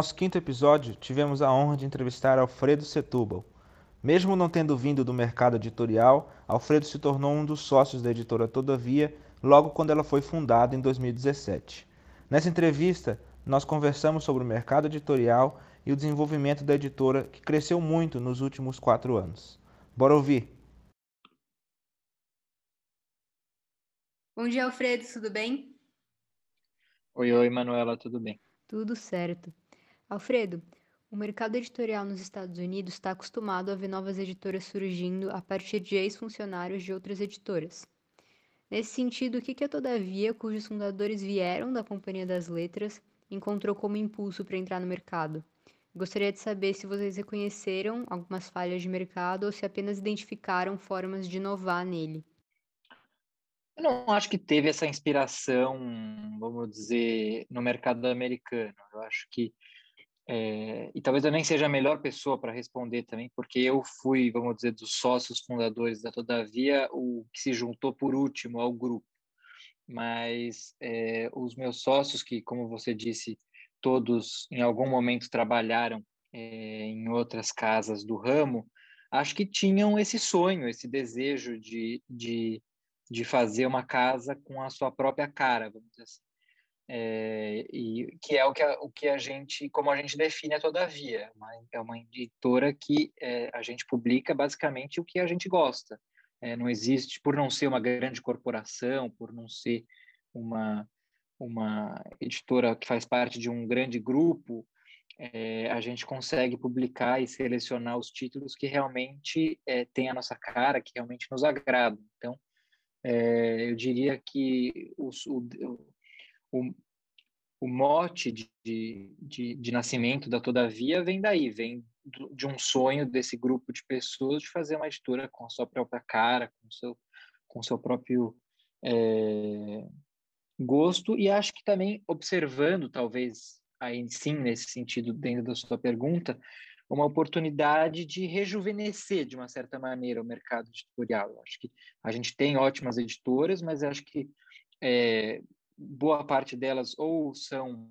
nosso quinto episódio, tivemos a honra de entrevistar Alfredo Setúbal. Mesmo não tendo vindo do mercado editorial, Alfredo se tornou um dos sócios da editora Todavia logo quando ela foi fundada em 2017. Nessa entrevista, nós conversamos sobre o mercado editorial e o desenvolvimento da editora, que cresceu muito nos últimos quatro anos. Bora ouvir! Bom dia, Alfredo, tudo bem? Oi, oi, Manuela, tudo bem? Tudo certo. Alfredo, o mercado editorial nos Estados Unidos está acostumado a ver novas editoras surgindo a partir de ex-funcionários de outras editoras. Nesse sentido, o que, a Todavia, cujos fundadores vieram da Companhia das Letras, encontrou como impulso para entrar no mercado? Gostaria de saber se vocês reconheceram algumas falhas de mercado ou se apenas identificaram formas de inovar nele. Eu não acho que teve essa inspiração, vamos dizer, no mercado americano. Eu acho que é, e talvez eu nem seja a melhor pessoa para responder também, porque eu fui, vamos dizer, dos sócios fundadores da Todavia, o que se juntou por último ao grupo. Mas é, os meus sócios, que, como você disse, todos em algum momento trabalharam é, em outras casas do ramo, acho que tinham esse sonho, esse desejo de, de, de fazer uma casa com a sua própria cara, vamos dizer assim. É, e que é o que, a, o que a gente, como a gente define a Todavia, uma, é uma editora que é, a gente publica basicamente o que a gente gosta. É, não existe, por não ser uma grande corporação, por não ser uma, uma editora que faz parte de um grande grupo, é, a gente consegue publicar e selecionar os títulos que realmente é, têm a nossa cara, que realmente nos agradam. Então, é, eu diria que os, o, o, o mote de, de, de, nascimento da Todavia vem daí, vem de um sonho desse grupo de pessoas de fazer uma editora com a sua própria cara, com seu, com seu próprio é, gosto, e acho que também observando, talvez, aí sim, nesse sentido, dentro da sua pergunta, uma oportunidade de rejuvenescer, de uma certa maneira, o mercado editorial. Acho que a gente tem ótimas editoras, mas acho que é, boa parte delas ou são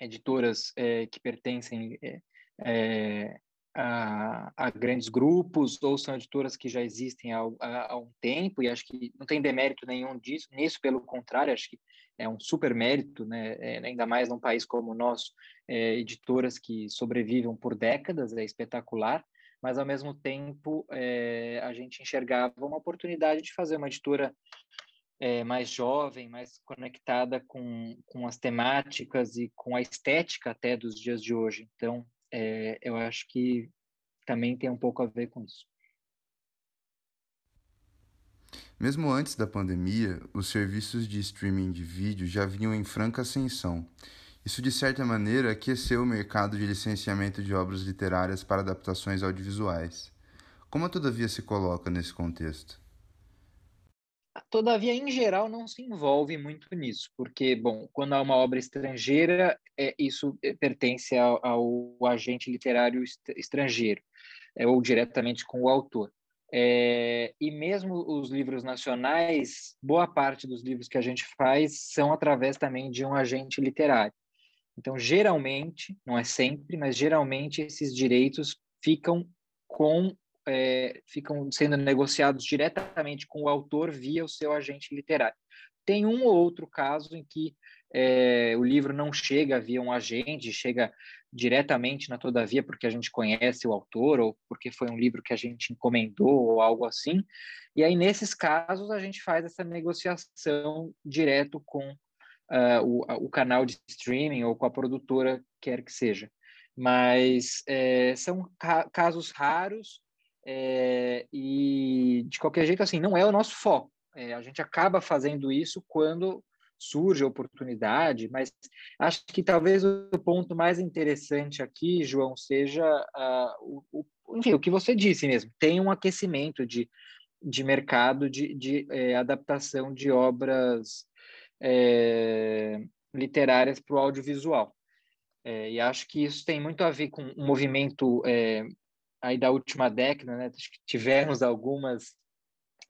editoras é, que pertencem é, é, a, a, grandes grupos ou são editoras que já existem há, há, há, um tempo e acho que não tem demérito nenhum disso. Nisso pelo contrário acho que é um super mérito né? É, ainda mais num país como o nosso é, editoras que sobrevivem por décadas é espetacular mas ao mesmo tempo é, a gente enxergava uma oportunidade de fazer uma editora é, mais jovem, mais conectada com, com as temáticas e com a estética até dos dias de hoje. Então, é, eu acho que também tem um pouco a ver com isso. Mesmo antes da pandemia, os serviços de streaming de vídeo já vinham em franca ascensão. Isso, de certa maneira, aqueceu o mercado de licenciamento de obras literárias para adaptações audiovisuais. Como a Todavia se coloca nesse contexto? Todavia, em geral, não se envolve muito nisso, porque, bom, quando há uma obra estrangeira, é, isso é, pertence ao, ao agente literário estrangeiro, é, ou diretamente com o autor. É, e mesmo os livros nacionais, boa parte dos livros que a gente faz são através também de um agente literário. Então, geralmente, não é sempre, mas geralmente esses direitos ficam com é, ficam sendo negociados diretamente com o autor via o seu agente literário. Tem um ou outro caso em que é, o livro não chega via um agente, chega diretamente na Todavia porque a gente conhece o autor ou porque foi um livro que a gente encomendou ou algo assim. E aí, nesses casos, a gente faz essa negociação direto com uh, o, o, canal de streaming ou com a produtora, quer que seja. Mas é, são ca casos raros é, e, de qualquer jeito, assim, não é o nosso foco. É, a gente acaba fazendo isso quando surge a oportunidade, mas acho que talvez o ponto mais interessante aqui, João, seja uh, o, o, enfim, o que você disse mesmo. Tem um aquecimento de, de mercado de, de é, adaptação de obras é, literárias para o audiovisual. É, e acho que isso tem muito a ver com um movimento é, aí da última década, né, tivemos algumas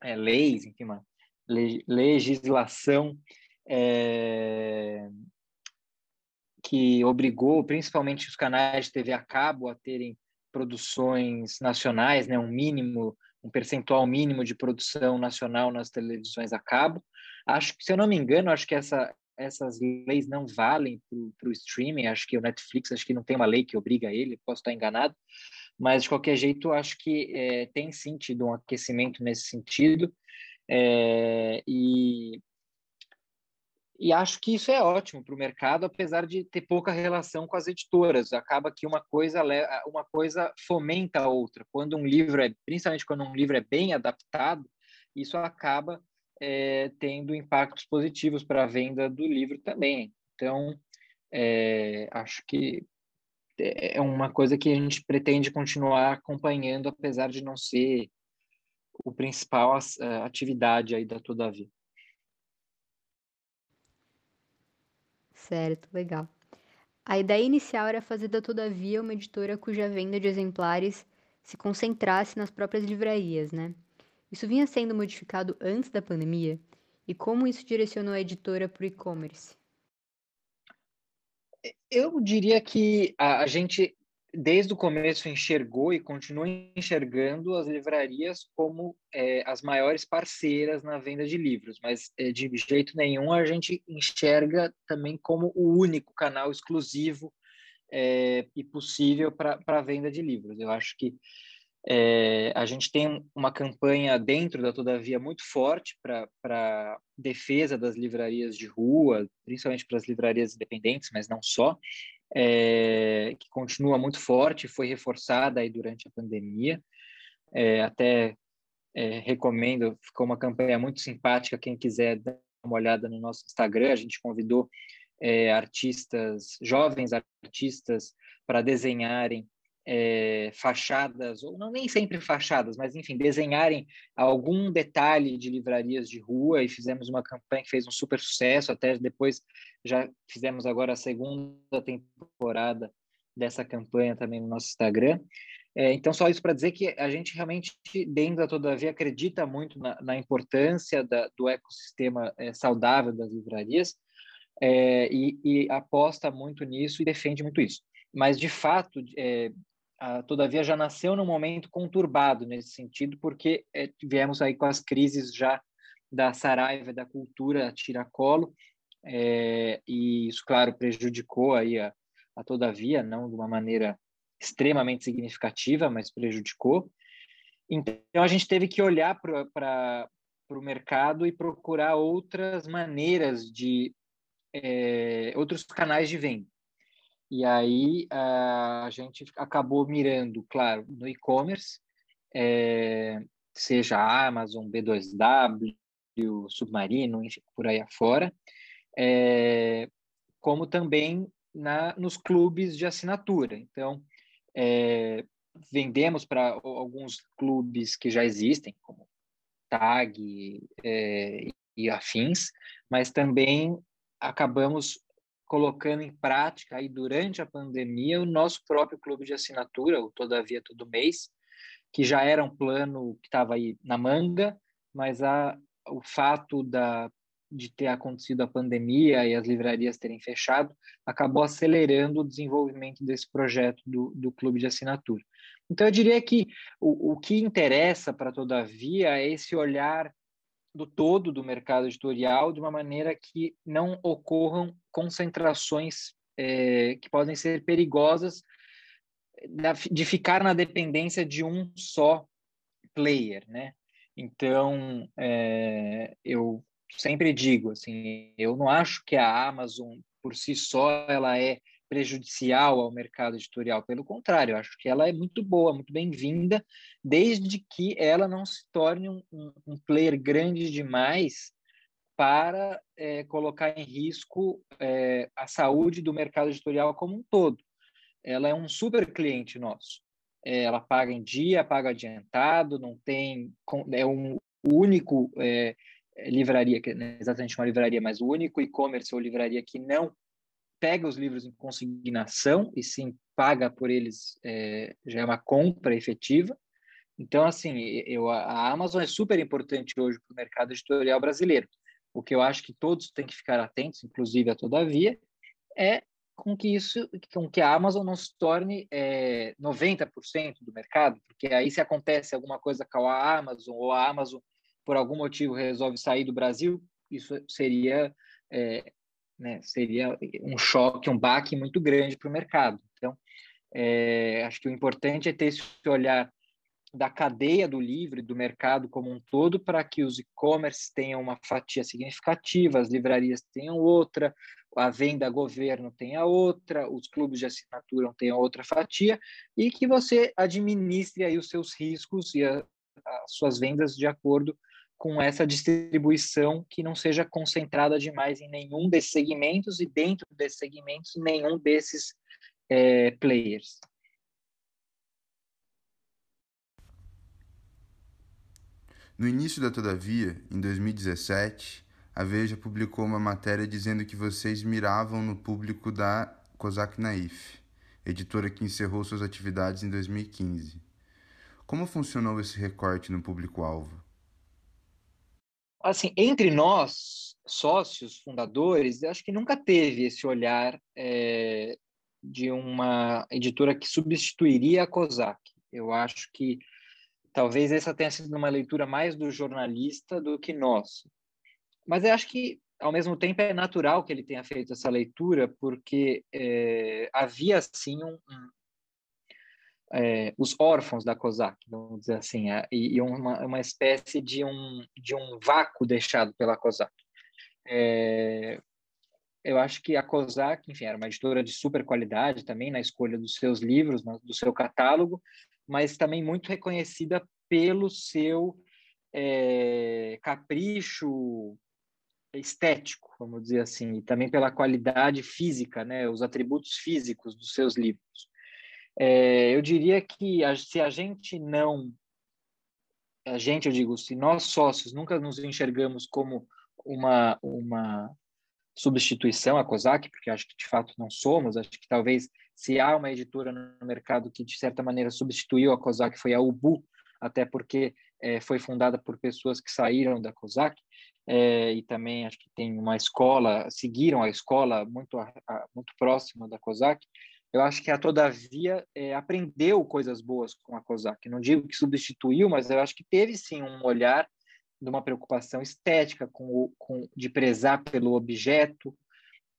é, leis, enfim, uma le legislação é, que obrigou principalmente os canais de TV a cabo a terem produções nacionais, né, um mínimo, um percentual mínimo de produção nacional nas televisões a cabo. Acho que, se eu não me engano, acho que essa, essas leis não valem para o streaming. Acho que o Netflix, acho que não tem uma lei que obriga ele, posso estar enganado. Mas, de qualquer jeito, acho que é, tem sim tido um aquecimento nesse sentido. É, e e acho que isso é ótimo para o mercado, apesar de ter pouca relação com as editoras. Acaba que uma coisa uma coisa fomenta a outra. Quando um livro é, principalmente quando um livro é bem adaptado, isso acaba é, tendo impactos positivos para a venda do livro também. Então, é, acho que é uma coisa que a gente pretende continuar acompanhando, apesar de não ser o principal atividade aí da Todavia. Certo, legal. A ideia inicial era fazer da Todavia uma editora cuja venda de exemplares se concentrasse nas próprias livrarias, né? Isso vinha sendo modificado antes da pandemia? E como isso direcionou a editora para o e-commerce? Eu diria que a, gente desde o começo enxergou e continua enxergando as livrarias como é, as maiores parceiras na venda de livros, mas é, de jeito nenhum a gente enxerga também como o único canal exclusivo é, e possível para a venda de livros. Eu acho que é, a gente tem uma campanha dentro da Todavia muito forte para defesa das livrarias de rua, principalmente para as livrarias independentes, mas não só é, que continua muito forte, foi reforçada aí durante a pandemia. É, até recomendo, ficou uma campanha muito simpática. Quem quiser dar uma olhada no nosso Instagram, a gente convidou artistas, jovens artistas, para desenharem é, fachadas, ou não nem sempre fachadas, mas enfim, desenharem algum detalhe de livrarias de rua e fizemos uma campanha que fez um super sucesso, até depois já fizemos agora a segunda temporada dessa campanha também no nosso Instagram. É, então, só isso para dizer que a gente realmente, dentro da Todavia, acredita muito na, na importância da, do ecossistema é, saudável das livrarias é, e, e, aposta muito nisso e defende muito isso. Mas, de fato, a Todavia já nasceu num momento conturbado nesse sentido, porque é, viemos aí com as crises já da Saraiva, da cultura tiracolo, é, e isso, claro, prejudicou aí a, a Todavia, não de uma maneira extremamente significativa, mas prejudicou. Então, a gente teve que olhar para o mercado e procurar outras maneiras de é, outros canais de venda. E aí a gente acabou mirando, claro, no e-commerce, é, seja Amazon, B2W, Submarino, enfim, por aí afora, é, como também na, nos clubes de assinatura. Então, é, vendemos para alguns clubes que já existem, como TAG é, e afins, mas também acabamos colocando em prática aí durante a pandemia o nosso próprio clube de assinatura, o Todavia Todo Mês, que já era um plano que estava aí na manga, mas a, o fato da, de ter acontecido a pandemia e as livrarias terem fechado acabou acelerando o desenvolvimento desse projeto do, do clube de assinatura. Então, eu diria que o, o que interessa para Todavia é esse olhar do todo do mercado editorial de uma maneira que não ocorram concentrações é, que podem ser perigosas de ficar na dependência de um só player, né? Então, é, eu sempre digo assim, eu não acho que a Amazon por si só ela é prejudicial ao mercado editorial. Pelo contrário, acho que ela é muito boa, muito bem-vinda, desde que ela não se torne um, um, player grande demais para é, colocar em risco é, a saúde do mercado editorial como um todo. Ela é um super cliente nosso. É, ela paga em dia, paga adiantado, não tem é um único é, livraria, que não é exatamente uma livraria, mas o único e-commerce ou livraria que não pega os livros em consignação e sim paga por eles, é, já é uma compra efetiva. Então, assim, eu, a Amazon é super importante hoje para o mercado editorial brasileiro. O que eu acho que todos têm que ficar atentos, inclusive a Todavia, é com que isso, com que a Amazon não se torne é, 90% do mercado, porque aí se acontece alguma coisa com a Amazon ou a Amazon por algum motivo resolve sair do Brasil, isso seria é, né, seria um choque, um baque muito grande para o mercado. Então, é, acho que o importante é ter esse olhar da cadeia do livro do mercado como um todo para que os e-commerce tenham uma fatia significativa, as livrarias tenham outra, a venda a governo tenha outra, os clubes de assinatura tenham outra fatia e que você administre aí os seus riscos e a, as suas vendas de acordo com essa distribuição que não seja concentrada demais em nenhum desses segmentos e dentro desses segmentos nenhum desses é, players. No início da Todavia, em 2017, a Veja publicou uma matéria dizendo que vocês miravam no público da Kozak Naif, editora que encerrou suas atividades em 2015. Como funcionou esse recorte no público-alvo? Assim, entre nós, sócios, fundadores, acho que nunca teve esse olhar é, de uma editora que substituiria a Kozak. Eu acho que Talvez essa tenha sido uma leitura mais do jornalista do que nossa. Mas eu acho que, ao mesmo tempo, é natural que ele tenha feito essa leitura, porque é, havia, sim, um é, os órfãos da COSAC, vamos dizer assim, é, e, uma, uma espécie de um, de um vácuo deixado pela COSAC. É, eu acho que a COSAC, enfim, era uma editora de super qualidade também na escolha dos seus livros, do seu catálogo, mas também muito reconhecida pelo seu é, capricho estético, vamos dizer assim, e também pela qualidade física, né, os atributos físicos dos seus livros. É, eu diria que a, se a gente não, a gente, eu digo, se nós sócios nunca nos enxergamos como uma uma substituição à COSAC, porque acho que de fato não somos, acho que talvez se há uma editora no mercado que de certa maneira substituiu a COSAC foi a Ubu, até porque é, foi fundada por pessoas que saíram da COSAC é, e também acho que tem uma escola, seguiram a escola muito a, muito próxima da COSAC. Eu acho que a Todavia é, aprendeu coisas boas com a COSAC. Não digo que substituiu, mas eu acho que teve sim um olhar de uma preocupação estética, com, o, com de prezar pelo objeto.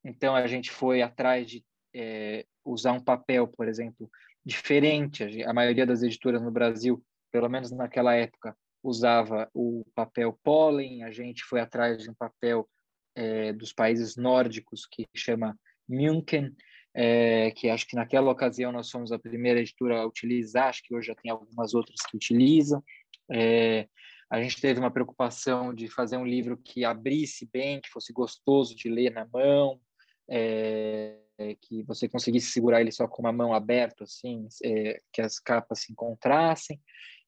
Então, a gente foi atrás de é, usar um papel, por exemplo, diferente. A maioria das editoras no Brasil, pelo menos naquela época, usava o papel pólen. A gente foi atrás de um papel é, dos países nórdicos que chama München, é, que acho que naquela ocasião nós fomos a primeira editora a utilizar, acho que hoje já tem algumas outras que utilizam. É, a gente teve uma preocupação de fazer um livro que abrisse bem, que fosse gostoso de ler na mão, é, que você conseguisse segurar ele só com uma mão aberta, assim, é, que as capas se encontrassem.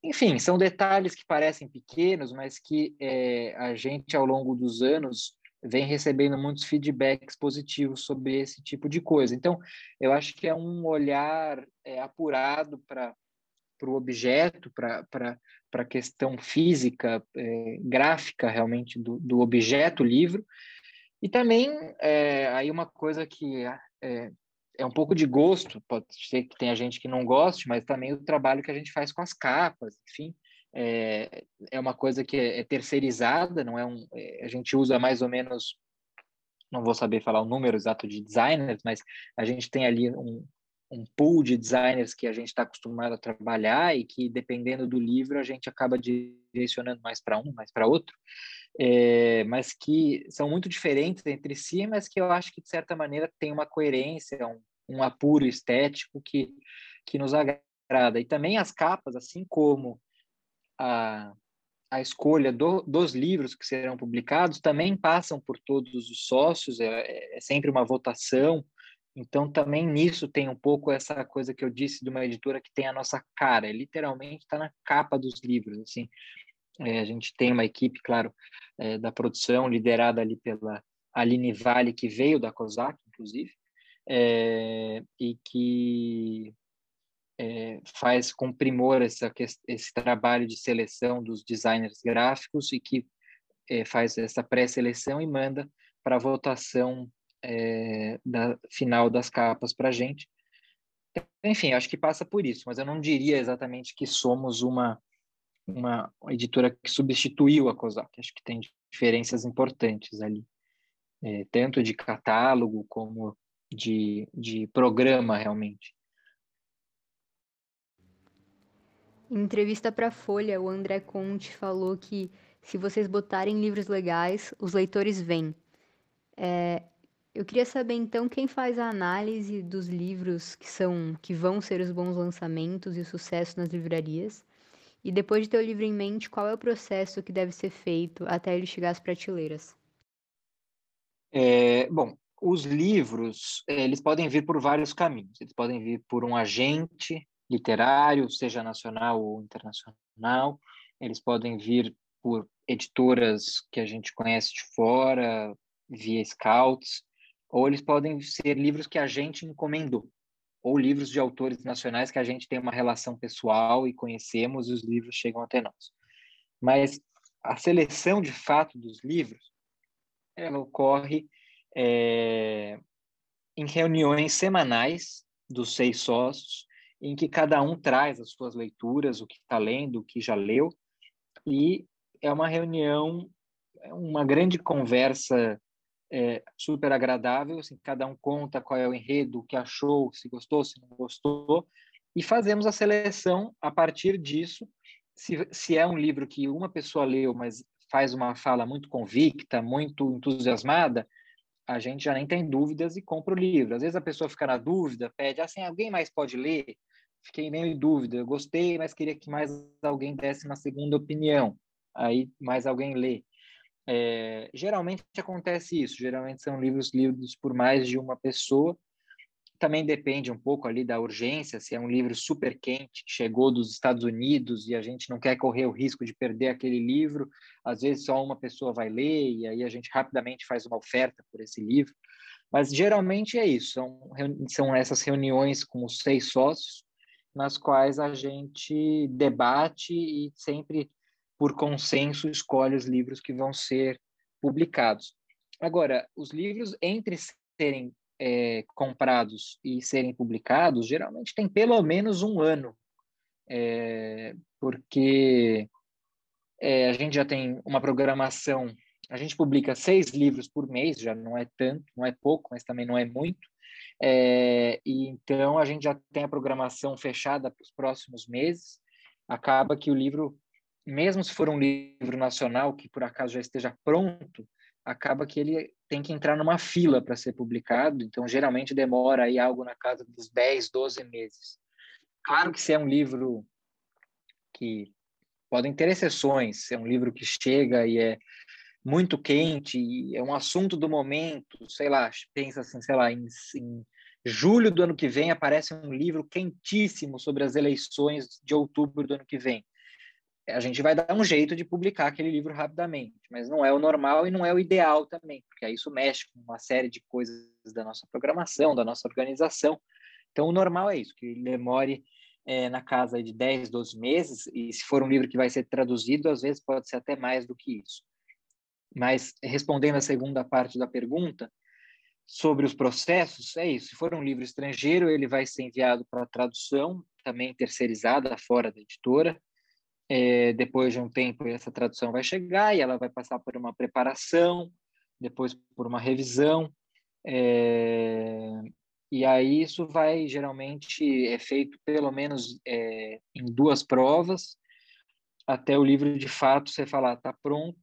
Enfim, são detalhes que parecem pequenos, mas que é, a gente, ao longo dos anos, vem recebendo muitos feedbacks positivos sobre esse tipo de coisa. Então, eu acho que é um olhar é, apurado para para o objeto, para a questão física, é, gráfica realmente do, do objeto livro. E também, é, aí uma coisa que é, é um pouco de gosto, pode ser que tenha gente que não goste, mas também o trabalho que a gente faz com as capas, enfim, é, é uma coisa que é, é terceirizada, não é um, é, a gente usa mais ou menos, não vou saber falar o número exato de designers, mas a gente tem ali um, um pool de designers que a gente está acostumado a trabalhar e que, dependendo do livro, a gente acaba direcionando mais para um, mais para outro, é, mas que são muito diferentes entre si, mas que eu acho que, de certa maneira, tem uma coerência, um, um apuro estético que, que nos agrada. E também as capas, assim como a, a escolha do, dos livros que serão publicados, também passam por todos os sócios, é, é sempre uma votação, então, também nisso tem um pouco essa coisa que eu disse de uma editora que tem a nossa cara, literalmente está na capa dos livros. Assim, é, a gente tem uma equipe, claro, é, da produção liderada ali pela Aline Vale, que veio da COSAC, inclusive, é, e que é, faz com primor essa, esse trabalho de seleção dos designers gráficos e que é, faz essa pré-seleção e manda para votação é, da final das capas para a gente. Enfim, acho que passa por isso, mas eu não diria exatamente que somos uma, uma editora que substituiu a COSAC. Acho que tem diferenças importantes ali, tanto de catálogo como de, de programa, realmente. Em entrevista para a Folha, o André Conte falou que se vocês botarem livros legais, os leitores vêm. É, eu queria saber então quem faz a análise dos livros que são que vão ser os bons lançamentos e o sucesso nas livrarias. E depois de ter o livro em mente, qual é o processo que deve ser feito até ele chegar às prateleiras? É, bom, os livros eles podem vir por vários caminhos. Eles podem vir por um agente literário, seja nacional ou internacional. Eles podem vir por editoras que a gente conhece de fora, via scouts ou eles podem ser livros que a gente encomendou, ou livros de autores nacionais que a gente tem uma relação pessoal e conhecemos e os livros chegam até nós. Mas a seleção de fato dos livros, ela ocorre é, em reuniões semanais dos seis sócios, em que cada um traz as suas leituras, o que está lendo, o que já leu, e é uma reunião, é uma grande conversa é, super agradável, assim, cada um conta qual é o enredo, o que achou, se gostou, se não gostou, e fazemos a seleção a partir disso. Se, se é um livro que uma pessoa leu, mas faz uma fala muito convicta, muito entusiasmada, a gente já nem tem dúvidas e compra o livro. Às vezes a pessoa fica na dúvida, pede assim, alguém mais pode ler? Fiquei meio em dúvida, eu gostei, mas queria que mais alguém desse uma segunda opinião. Aí mais alguém lê. É, geralmente acontece isso, geralmente são livros lidos por mais de uma pessoa. Também depende um pouco ali da urgência, se é um livro super quente, que chegou dos Estados Unidos e a gente não quer correr o risco de perder aquele livro, às vezes só uma pessoa vai ler e aí a gente rapidamente faz uma oferta por esse livro. Mas geralmente é isso, são, são essas reuniões com os seis sócios, nas quais a gente debate e sempre por consenso, escolhe os livros que vão ser publicados. Agora, os livros, entre serem é, comprados e serem publicados, geralmente tem pelo menos um ano, é, porque é, a gente já tem uma programação. A gente publica seis livros por mês, já não é tanto, não é pouco, mas também não é muito. É, e então a gente já tem a programação fechada para os próximos meses. Acaba que o livro mesmo se for um livro nacional que por acaso já esteja pronto, acaba que ele tem que entrar numa fila para ser publicado, então geralmente demora aí algo na casa dos 10, 12 meses. Claro que se é um livro que podem ter exceções, se é um livro que chega e é muito quente, é um assunto do momento, sei lá, pensa assim, sei lá, em, em julho do ano que vem aparece um livro quentíssimo sobre as eleições de outubro do ano que vem a gente vai dar um jeito de publicar aquele livro rapidamente, mas não é o normal e não é o ideal também, porque isso mexe com uma série de coisas da nossa programação, da nossa organização. Então, o normal é isso, que demore é, na casa de 10, 12 meses, e se for um livro que vai ser traduzido, às vezes pode ser até mais do que isso. Mas, respondendo a segunda parte da pergunta, sobre os processos, é isso. Se for um livro estrangeiro, ele vai ser enviado para tradução, também terceirizada, fora da editora, é, depois de um tempo, essa tradução vai chegar e ela vai passar por uma preparação, depois por uma revisão. É, e aí isso vai geralmente é feito pelo menos é, em duas provas até o livro de fato você falar está pronto,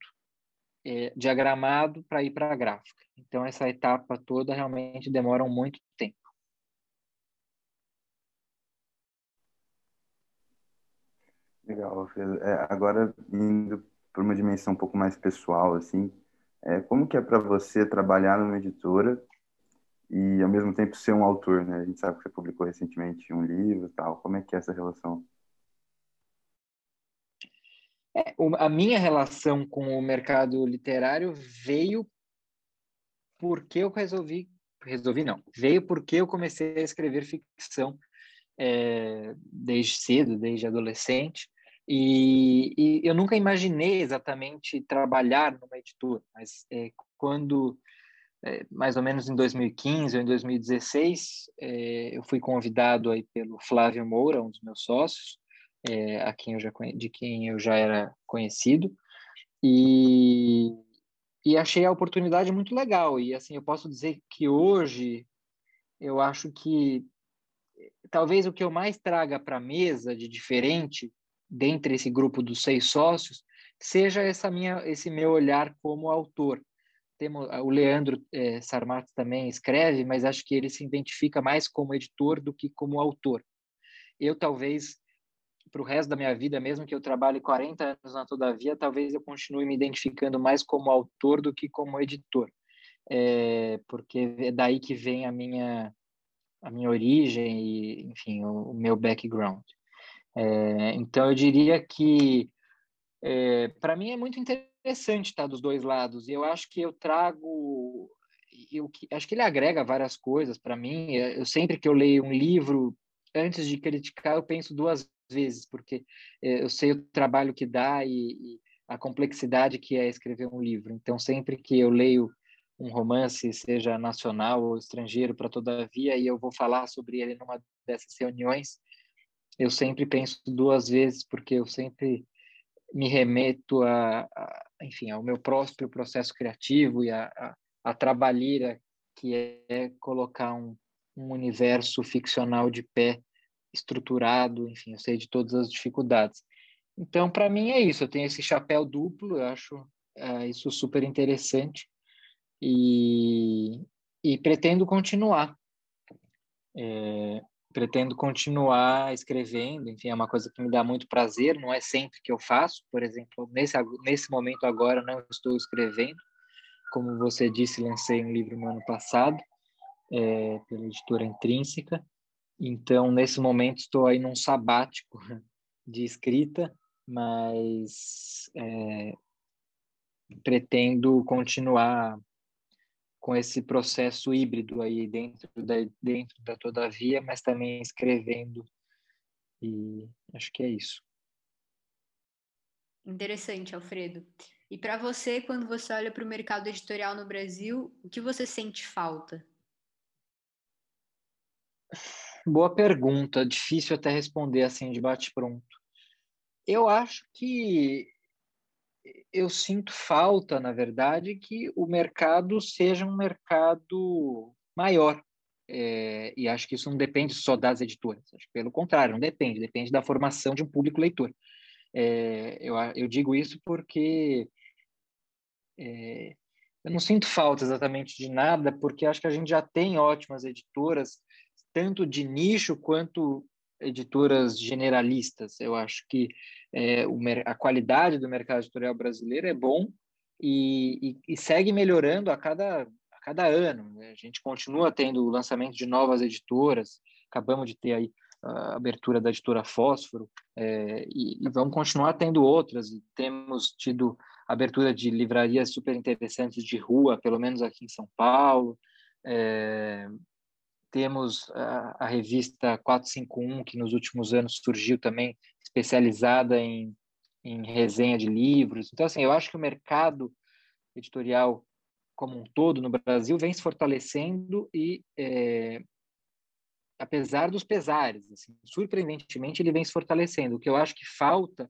é, diagramado para ir para a gráfica. Então essa etapa toda realmente demora muito tempo. Legal, é, agora indo para uma dimensão um pouco mais pessoal, assim, é, como que é para você trabalhar numa editora e ao mesmo tempo ser um autor, né? A gente sabe que você publicou recentemente um livro, tal. Como é que é essa relação? É, a minha relação com o mercado literário veio porque eu resolvi, resolvi não, veio porque eu comecei a escrever ficção é, desde cedo, desde adolescente. E, e, eu nunca imaginei exatamente trabalhar numa editora, mas é, quando é, mais ou menos em 2015 ou em 2016, é, eu fui convidado aí pelo Flávio Moura, um dos meus sócios, é, a quem eu já, de quem eu já era conhecido, e, e achei a oportunidade muito legal. E assim, eu posso dizer que hoje eu acho que talvez o que eu mais traga para a mesa de diferente dentre esse grupo dos seis sócios seja essa minha esse meu olhar como autor. Temos o Leandro é, também escreve mas acho que ele se identifica mais como editor do que como autor. Eu talvez para o resto da minha vida mesmo que eu trabalhe 40 anos na Todavia talvez eu continue me identificando mais como autor do que como editor é, porque é daí que vem a minha a minha origem e enfim o, o meu background é, então, eu diria que, é, para mim, é muito interessante estar dos dois lados. Eu acho que eu trago. Eu, acho que ele agrega várias coisas para mim. É, eu sempre que eu leio um livro, antes de criticar, eu penso duas vezes, porque é, eu sei o trabalho que dá e, e a complexidade que é escrever um livro. Então, sempre que eu leio um romance, seja nacional ou estrangeiro, para todavia, e eu vou falar sobre ele numa dessas reuniões, eu sempre penso duas vezes, porque eu sempre me remeto a, a enfim, ao meu próprio processo criativo e a, a, a trabalheira que é, é colocar um, um universo ficcional de pé, estruturado, enfim, eu sei de todas as dificuldades. Então, para mim é isso, eu tenho esse chapéu duplo, eu acho é, isso super interessante e, e pretendo continuar. É, pretendo continuar escrevendo, enfim, é uma coisa que me dá muito prazer, não é sempre que eu faço, por exemplo, nesse, nesse momento agora não estou escrevendo, como você disse, lancei um livro no ano passado, é, pela editora Intrínseca, então nesse momento estou aí num sabático de escrita, mas é, pretendo continuar com esse processo híbrido aí dentro da, dentro da Todavia, mas também escrevendo. E acho que é isso. Interessante, Alfredo. E para você, quando você olha para o mercado editorial no Brasil, o que você sente falta? Boa pergunta, difícil até responder assim de bate pronto. Eu acho que eu sinto falta, na verdade, que o mercado seja um mercado maior. É, e acho que isso não depende só das editoras. Acho que, pelo contrário, não depende. Depende da formação de um público leitor. É, eu, eu digo isso porque é, eu não sinto falta exatamente de nada, porque acho que a gente já tem ótimas editoras, tanto de nicho quanto editoras generalistas. Eu acho que é, o, a qualidade do mercado editorial brasileiro é bom e, e, e segue melhorando a cada, a cada ano. Né? A gente continua tendo o lançamento de novas editoras, acabamos de ter aí a abertura da editora Fósforo, é, e, e, vamos continuar tendo outras. Temos tido abertura de livrarias super interessantes de rua, pelo menos aqui em São Paulo. É, temos a, a, revista 451, que nos últimos anos surgiu também especializada em, em resenha de livros. Então, assim, eu acho que o mercado editorial como um todo no Brasil vem se fortalecendo e, é, apesar dos pesares, assim, surpreendentemente, ele vem se fortalecendo. O que eu acho que falta,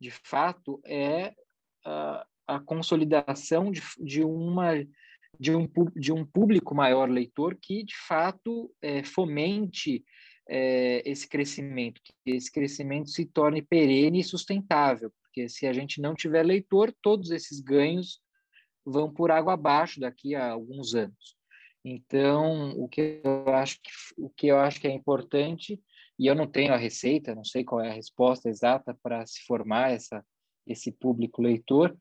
de fato, é a, a consolidação de, de uma de um, de um público maior leitor que, de fato, é, fomente é, esse crescimento, que esse crescimento se torne perene e sustentável, porque se a gente não tiver leitor, todos esses ganhos vão por água abaixo daqui a alguns anos. Então, o que eu acho que, o que, eu acho que é importante, e eu não tenho a receita, não sei qual é a resposta exata para se formar essa, esse público leitor,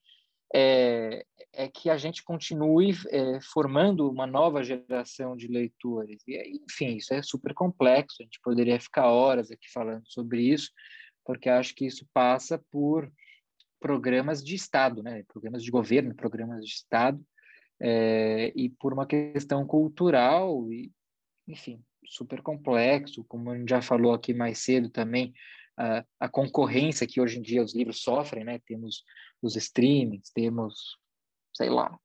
é, é que a gente continue é, formando uma nova geração de leitores. E, enfim, isso é super complexo, a gente poderia ficar horas aqui falando sobre isso, porque acho que isso passa por programas de Estado, né? programas de governo, programas de Estado, é, e por uma questão cultural, e, enfim, super complexo, como a gente já falou aqui mais cedo também, a, concorrência que hoje em dia os livros sofrem, né? Temos os streamings, temos, sei lá,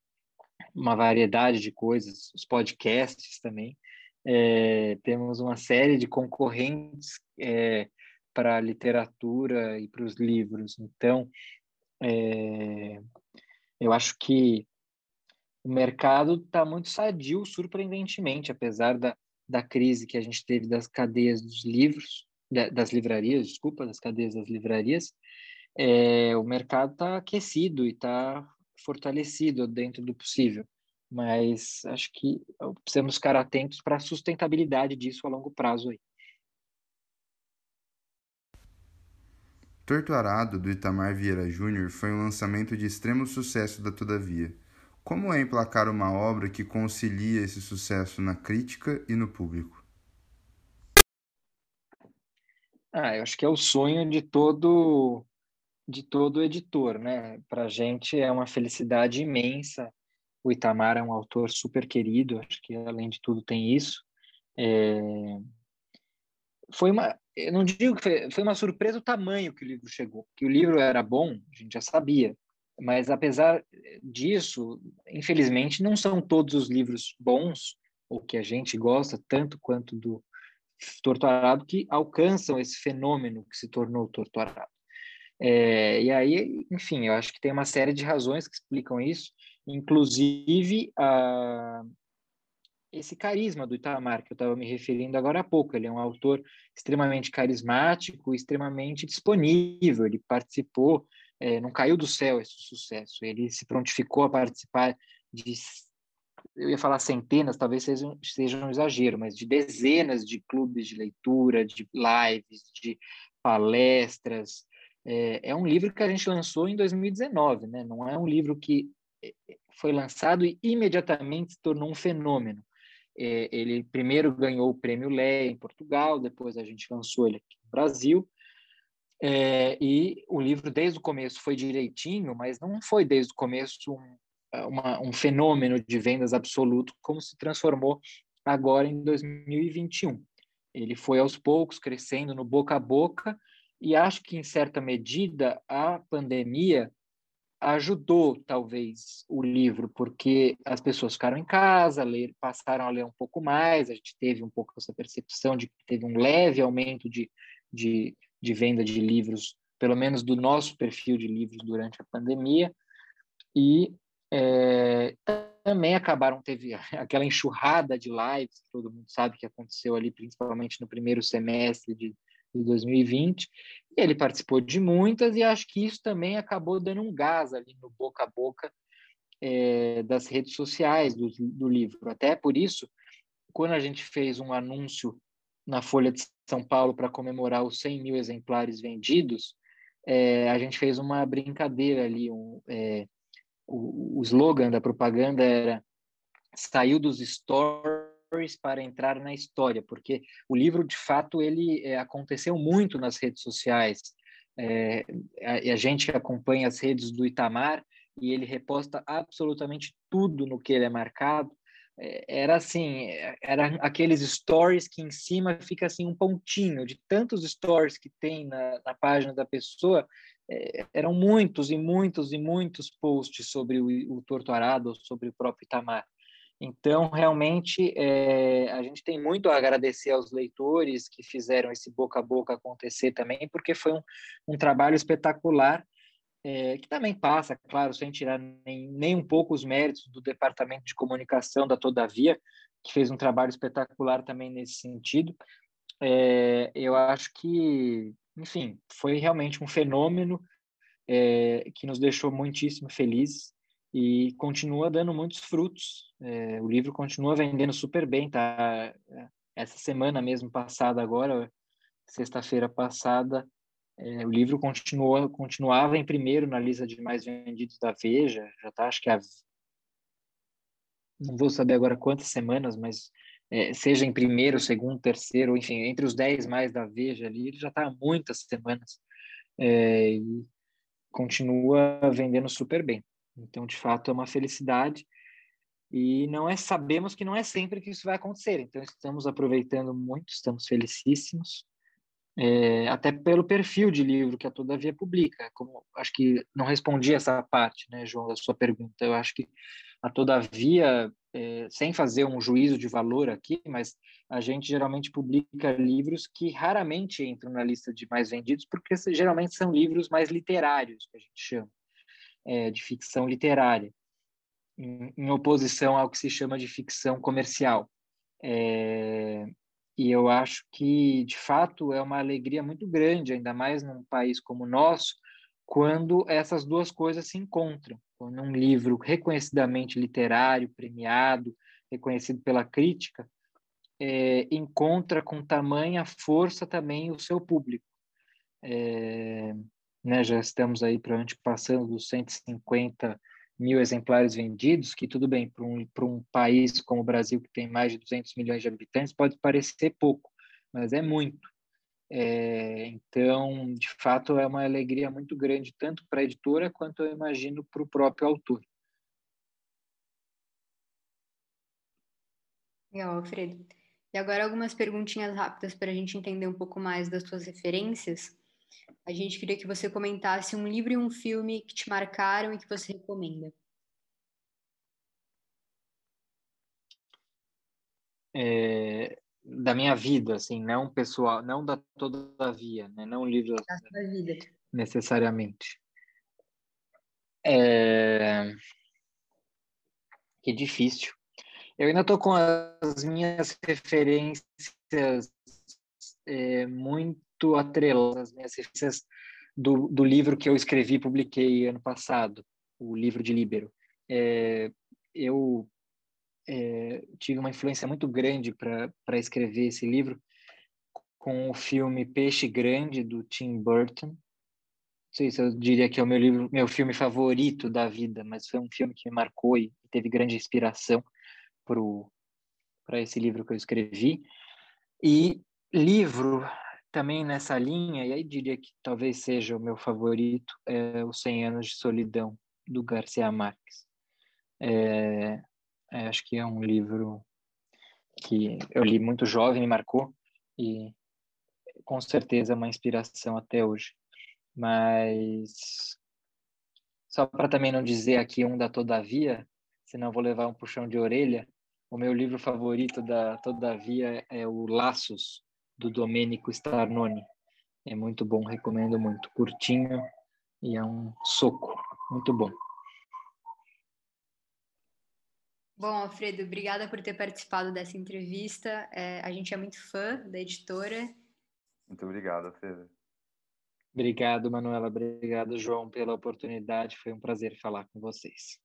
uma variedade de coisas, os podcasts também. É, temos uma série de concorrentes é, para a literatura e para os livros. Então, é, eu acho que o mercado está muito sadio, surpreendentemente, apesar da, da crise que a gente teve das cadeias dos livros, das livrarias, desculpa, das cadeias das livrarias, é, o mercado está aquecido e está fortalecido dentro do possível. Mas acho que precisamos ficar atentos para a sustentabilidade disso a longo prazo aí. Torto Arado, do Itamar Vieira Júnior, foi um lançamento de extremo sucesso da Todavia. Como é emplacar uma obra que concilia esse sucesso na crítica e no público? Ah, eu acho que é o sonho de todo de todo editor, né? Para a gente é uma felicidade imensa. O Itamar é um autor super querido, acho que além de tudo tem isso. É... Foi uma, eu não digo que foi, foi uma surpresa o tamanho que o livro chegou. Que o livro era bom, a gente já sabia, mas apesar disso, infelizmente, não são todos os livros bons ou que a gente gosta tanto quanto do Torturado que alcançam esse fenômeno que se tornou Torturado. É, e aí, enfim, eu acho que tem uma série de razões que explicam isso, inclusive a, esse carisma do Itamar, que eu estava me referindo agora há pouco. Ele é um autor extremamente carismático, extremamente disponível. Ele participou, é, não caiu do céu esse sucesso. Ele se prontificou a participar de, eu ia falar centenas, talvez seja, seja um exagero, mas de dezenas de clubes de leitura, de lives, de palestras, é, é, um livro que a gente lançou em 2019, né? Não é um livro que é, foi lançado e imediatamente se tornou um fenômeno. É, ele primeiro ganhou o prêmio Lé em Portugal, depois a gente lançou ele aqui no Brasil. É, e o livro, desde o começo, foi direitinho, mas não foi desde o começo um, uma, um fenômeno de vendas absoluto, como se transformou agora em 2021. Ele foi aos poucos crescendo no boca a boca e acho que, em certa medida, a pandemia ajudou, talvez, o livro, porque as pessoas ficaram em casa, ler, passaram a ler um pouco mais, a gente teve um pouco essa percepção de que teve um leve aumento de, de, de venda de livros, pelo menos do nosso perfil de livros durante a pandemia, e é, também acabaram, teve aquela enxurrada de lives, que todo mundo sabe que aconteceu ali, principalmente no primeiro semestre de de 2020. E ele participou de muitas e acho que isso também acabou dando um gás ali no boca a boca é, das redes sociais do, do livro. Até por isso, quando a gente fez um anúncio na Folha de São Paulo para comemorar os 100 mil exemplares vendidos, é, a gente fez uma brincadeira ali. Um, é, o, o slogan da propaganda era saiu dos stores para entrar na história, porque o livro, de fato, ele é, aconteceu muito nas redes sociais. É, a, a gente acompanha as redes do Itamar e ele reposta absolutamente tudo no que ele é marcado. É, era assim, era aqueles stories que em cima fica assim um pontinho de tantos stories que tem na, na página da pessoa, é, eram muitos e muitos e muitos posts sobre o, o Torto Arado, sobre o próprio Itamar. Então, realmente, é, a gente tem muito a agradecer aos leitores que fizeram esse boca a boca acontecer também, porque foi um, um trabalho espetacular, é, que também passa, claro, sem tirar nem, nem um pouco os méritos do Departamento de Comunicação da Todavia, que fez um trabalho espetacular também nesse sentido. É, eu acho que, enfim, foi realmente um fenômeno que nos deixou muitíssimo felizes e continua dando muitos frutos. É, o livro continua vendendo super bem, tá? Essa semana mesmo passada agora, sexta-feira passada, é, o livro continuou, continuava em primeiro na lista de mais vendidos da Veja, já tá, acho que a não vou saber agora quantas semanas, mas é, seja em primeiro, segundo, terceiro, enfim, entre os dez mais da Veja ali, ele já está há muitas semanas é, e continua vendendo super bem. Então, de fato, é uma felicidade e não é sabemos que não é sempre que isso vai acontecer. Então, estamos aproveitando muito, estamos felicíssimos, é, até pelo perfil de livro que a Todavia publica. Como acho que não respondi essa parte, né, João, da sua pergunta. Eu acho que A Todavia, é, sem fazer um juízo de valor aqui, mas a gente geralmente publica livros que raramente entram na lista de mais vendidos, porque geralmente são livros mais literários, que a gente chama, é, de ficção literária, em, em, oposição ao que se chama de ficção comercial. É, e eu acho que, de fato, é uma alegria muito grande, ainda mais num país como o nosso, quando essas duas coisas se encontram. Quando um livro reconhecidamente literário, premiado, reconhecido pela crítica, é, encontra com tamanha força também o seu público. É, né, já estamos aí para passando dos 150 mil exemplares vendidos, que tudo bem, para um, um país como o Brasil, que tem mais de 200 milhões de habitantes, pode parecer pouco, mas é muito. É, então, de fato, é uma alegria muito grande, tanto para a editora quanto eu imagino para o próprio autor. Legal, Alfredo. E agora algumas perguntinhas rápidas para a gente entender um pouco mais das suas referências. A gente queria que você comentasse um livro e um filme que te marcaram e que você recomenda. É, da minha vida, assim, não pessoal, não da todavia, né? Não livro da sua vida. necessariamente. É... Que difícil. Eu ainda estou com as minhas referências é, muito atreladas, as minhas referências do, do livro que eu escrevi e publiquei ano passado, o livro de Líbero. É, eu é, tive uma influência muito grande para escrever esse livro com o filme Peixe Grande do Tim Burton. Não sei se eu diria que é o meu livro, meu filme favorito da vida, mas foi um filme que me marcou e teve grande inspiração para esse livro que eu escrevi. E livro também nessa linha, e aí diria que talvez seja o meu favorito, é Os 100 Anos de Solidão, do Garcia Marques. É, é, acho que é um livro que eu li muito jovem, me marcou e com certeza é uma inspiração até hoje. Mas só para também não dizer aqui um da Todavia, senão vou levar um puxão de orelha, o meu livro favorito da Todavia é o Laços, do Domênico Starnoni. É muito bom, recomendo muito. Curtinho e é um soco. Muito bom. Bom, Alfredo, obrigada por ter participado dessa entrevista. É, a gente é muito fã da editora. Muito obrigado, Alfredo. Obrigado, Manuela. Obrigado, João, pela oportunidade. Foi um prazer falar com vocês.